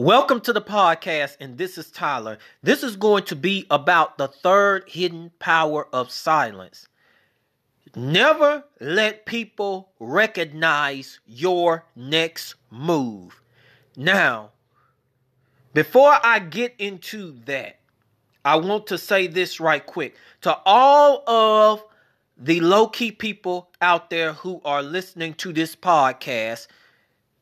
Welcome to the podcast, and this is Tyler. This is going to be about the third hidden power of silence. Never let people recognize your next move. Now, before I get into that, I want to say this right quick to all of the low key people out there who are listening to this podcast,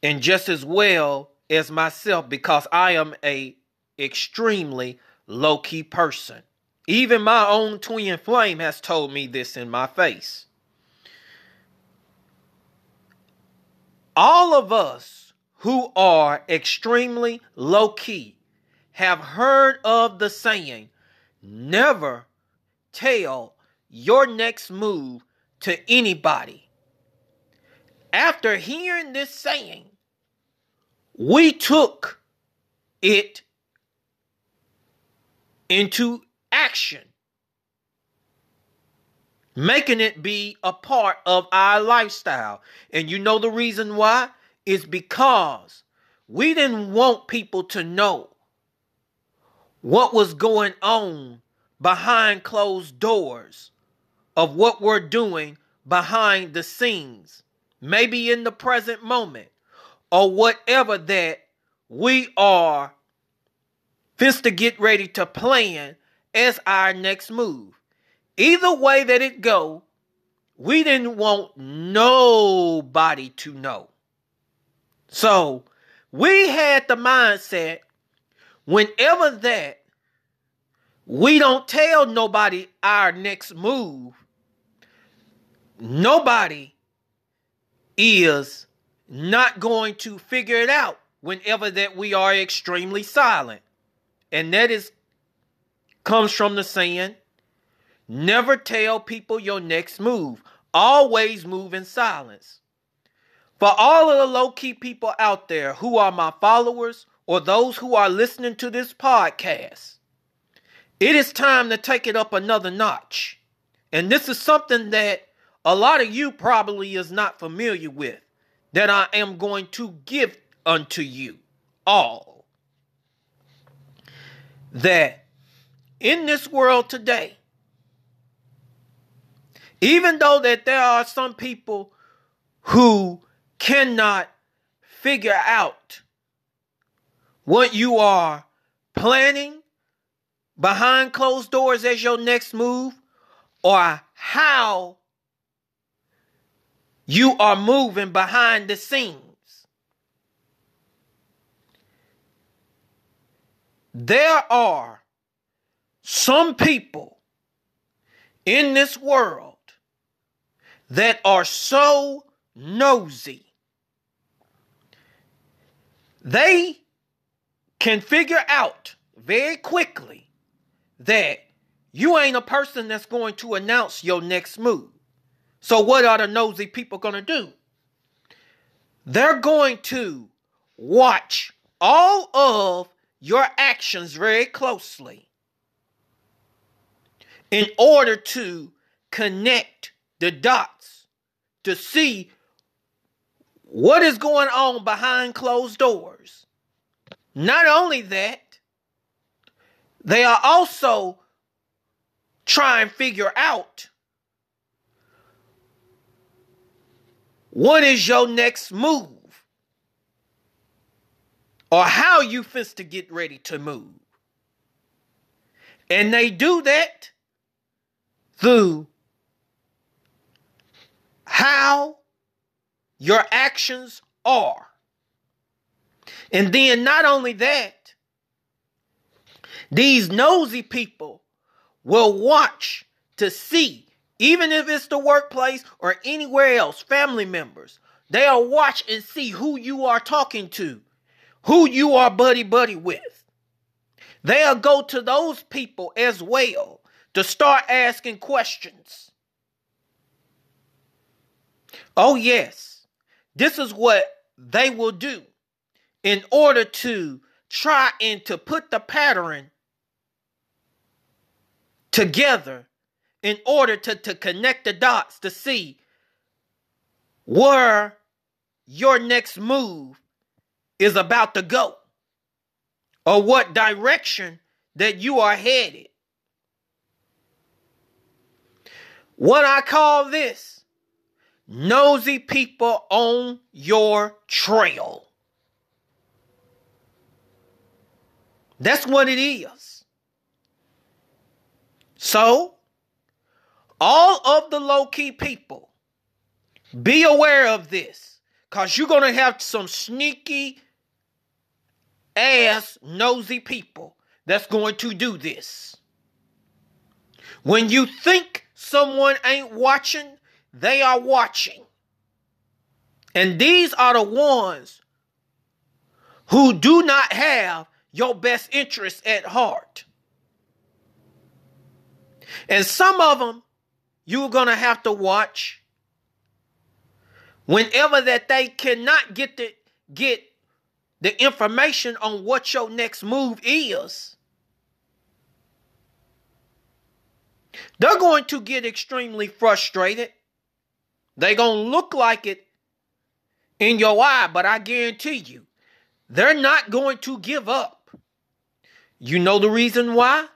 and just as well as myself because I am a extremely low key person. Even my own twin flame has told me this in my face. All of us who are extremely low key have heard of the saying, never tell your next move to anybody. After hearing this saying, we took it into action, making it be a part of our lifestyle. And you know the reason why? Is because we didn't want people to know what was going on behind closed doors of what we're doing behind the scenes, maybe in the present moment or whatever that we are fist to get ready to plan as our next move. Either way that it go, we didn't want nobody to know. So we had the mindset whenever that we don't tell nobody our next move, nobody is not going to figure it out whenever that we are extremely silent. And that is comes from the saying, never tell people your next move. Always move in silence. For all of the low key people out there who are my followers or those who are listening to this podcast, it is time to take it up another notch. And this is something that a lot of you probably is not familiar with that I am going to give unto you all. That in this world today, even though that there are some people who cannot figure out what you are planning behind closed doors as your next move or how you are moving behind the scenes. There are some people in this world that are so nosy. They can figure out very quickly that you ain't a person that's going to announce your next move. So, what are the nosy people going to do? They're going to watch all of your actions very closely in order to connect the dots to see what is going on behind closed doors. Not only that, they are also trying to figure out What is your next move? Or how you fist to get ready to move? And they do that through how your actions are. And then not only that, these nosy people will watch to see even if it's the workplace or anywhere else, family members, they'll watch and see who you are talking to, who you are buddy buddy with. They'll go to those people as well to start asking questions. Oh, yes, this is what they will do in order to try and to put the pattern together in order to, to connect the dots to see where your next move is about to go. or what direction that you are headed. What I call this nosy people on your trail. That's what it is. So, all of the low key people, be aware of this because you're going to have some sneaky ass nosy people that's going to do this. When you think someone ain't watching, they are watching. And these are the ones who do not have your best interests at heart. And some of them you're going to have to watch whenever that they cannot get the get the information on what your next move is. They're going to get extremely frustrated. They're going to look like it in your eye, but I guarantee you, they're not going to give up. You know the reason why?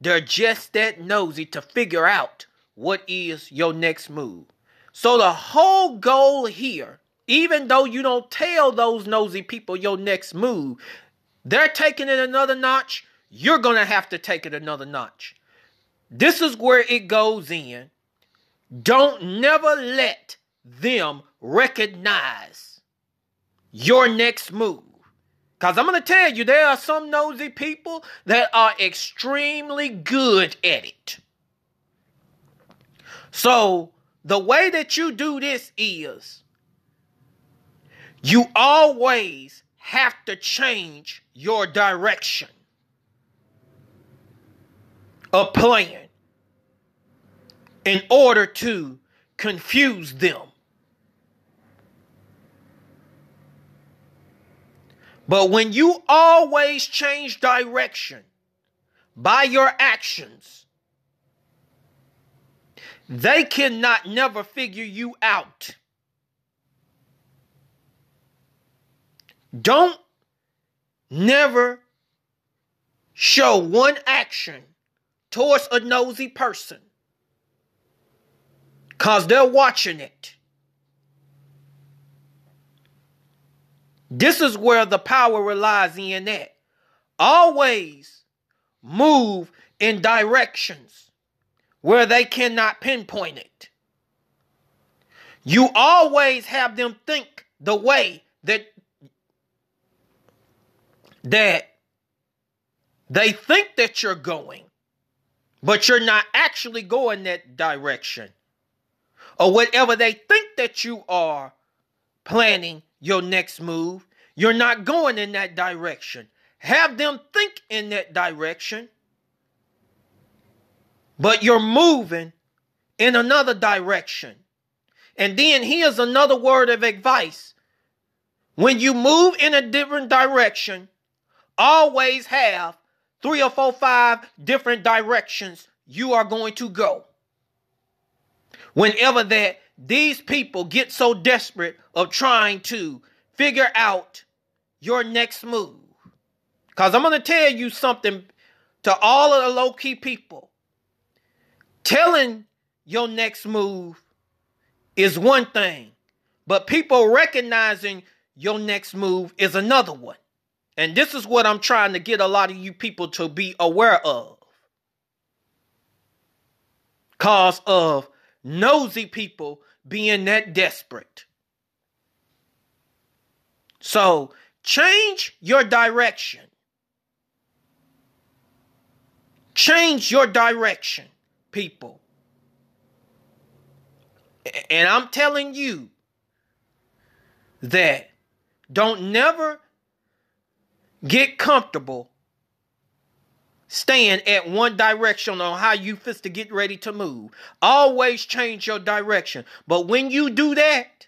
They're just that nosy to figure out what is your next move. So the whole goal here, even though you don't tell those nosy people your next move, they're taking it another notch. You're going to have to take it another notch. This is where it goes in. Don't never let them recognize your next move. Because I'm going to tell you, there are some nosy people that are extremely good at it. So, the way that you do this is you always have to change your direction a plan in order to confuse them. But when you always change direction by your actions, they cannot never figure you out. Don't never show one action towards a nosy person because they're watching it. This is where the power relies in that. Always move in directions where they cannot pinpoint it. You always have them think the way that that they think that you're going, but you're not actually going that direction. Or whatever they think that you are planning your next move, you're not going in that direction. Have them think in that direction but you're moving in another direction. And then here's another word of advice. When you move in a different direction, always have three or four, five different directions you are going to go. Whenever that these people get so desperate of trying to figure out your next move. Because I'm going to tell you something to all of the low key people. Telling your next move is one thing, but people recognizing your next move is another one. And this is what I'm trying to get a lot of you people to be aware of. Cause of nosy people being that desperate. So change your direction. Change your direction people. And I'm telling you that don't never get comfortable staying at one direction on how you fit to get ready to move. Always change your direction. But when you do that,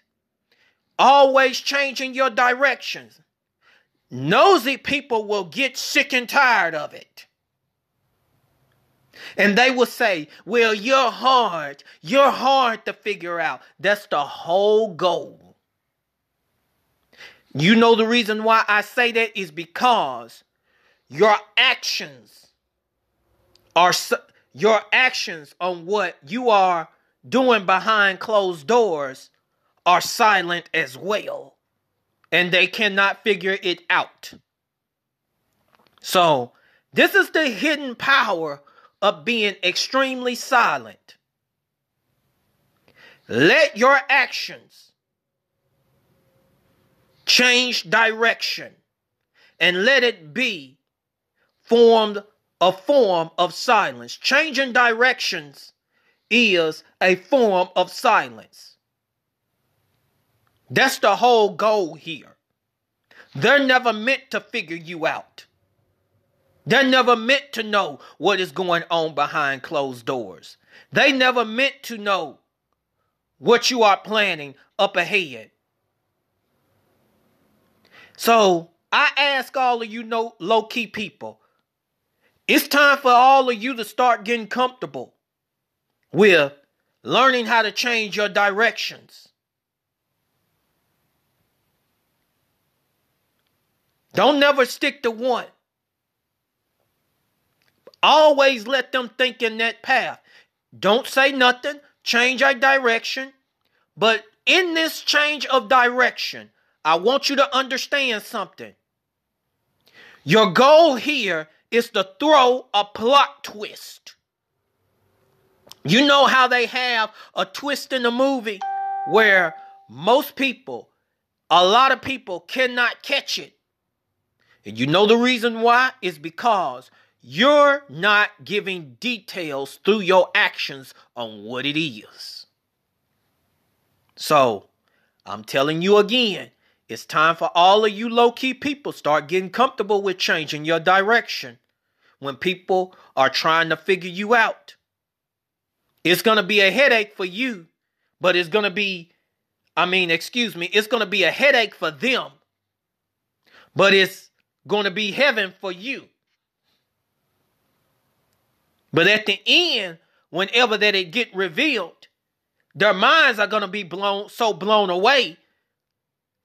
always changing your directions, nosy people will get sick and tired of it. And they will say, Well, you're hard. You're hard to figure out. That's the whole goal. You know the reason why I say that is because your actions are your actions on what you are doing behind closed doors are silent as well and they cannot figure it out so this is the hidden power of being extremely silent let your actions change direction and let it be formed a form of silence. Changing directions is a form of silence. That's the whole goal here. They're never meant to figure you out. They're never meant to know what is going on behind closed doors. They never meant to know what you are planning up ahead. So I ask all of you know, low key people, it's time for all of you to start getting comfortable with learning how to change your directions. Don't never stick to one. Always let them think in that path. Don't say nothing. Change our direction. But in this change of direction, I want you to understand something. Your goal here is to throw a plot twist. You know how they have a twist in the movie where most people, a lot of people cannot catch it. And you know the reason why? Is because you're not giving details through your actions on what it is. So, I'm telling you again, it's time for all of you low key people start getting comfortable with changing your direction when people are trying to figure you out. It's going to be a headache for you, but it's going to be, I mean, excuse me, it's going to be a headache for them, but it's going to be heaven for you. But at the end, whenever that it get revealed, their minds are going to be blown so blown away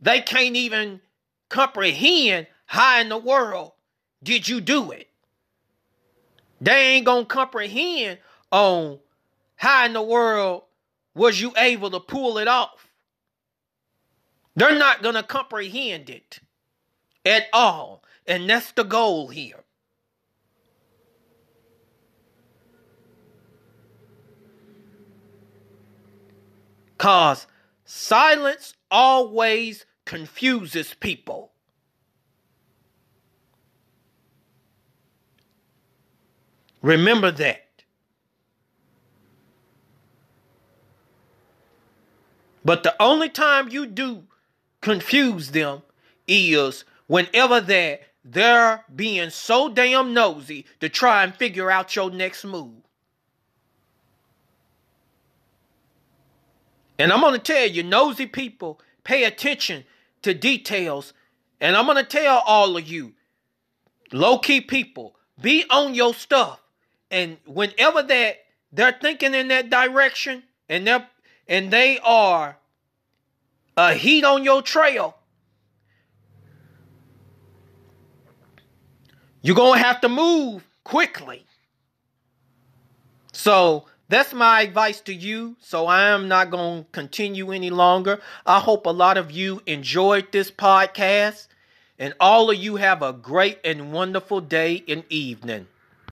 they can't even comprehend how in the world did you do it. They ain't gonna comprehend on how in the world was you able to pull it off. They're not gonna comprehend it at all. And that's the goal here. Cause silence always confuses people. Remember that. But the only time you do confuse them is whenever that they're being so damn nosy to try and figure out your next move. And I'm going to tell you, nosy people pay attention to details. And I'm going to tell all of you, low key people, be on your stuff. And whenever that they're thinking in that direction and they're and they are a heat on your trail, you're going to have to move quickly. So that's my advice to you. So I am not going to continue any longer. I hope a lot of you enjoyed this podcast and all of you have a great and wonderful day and evening.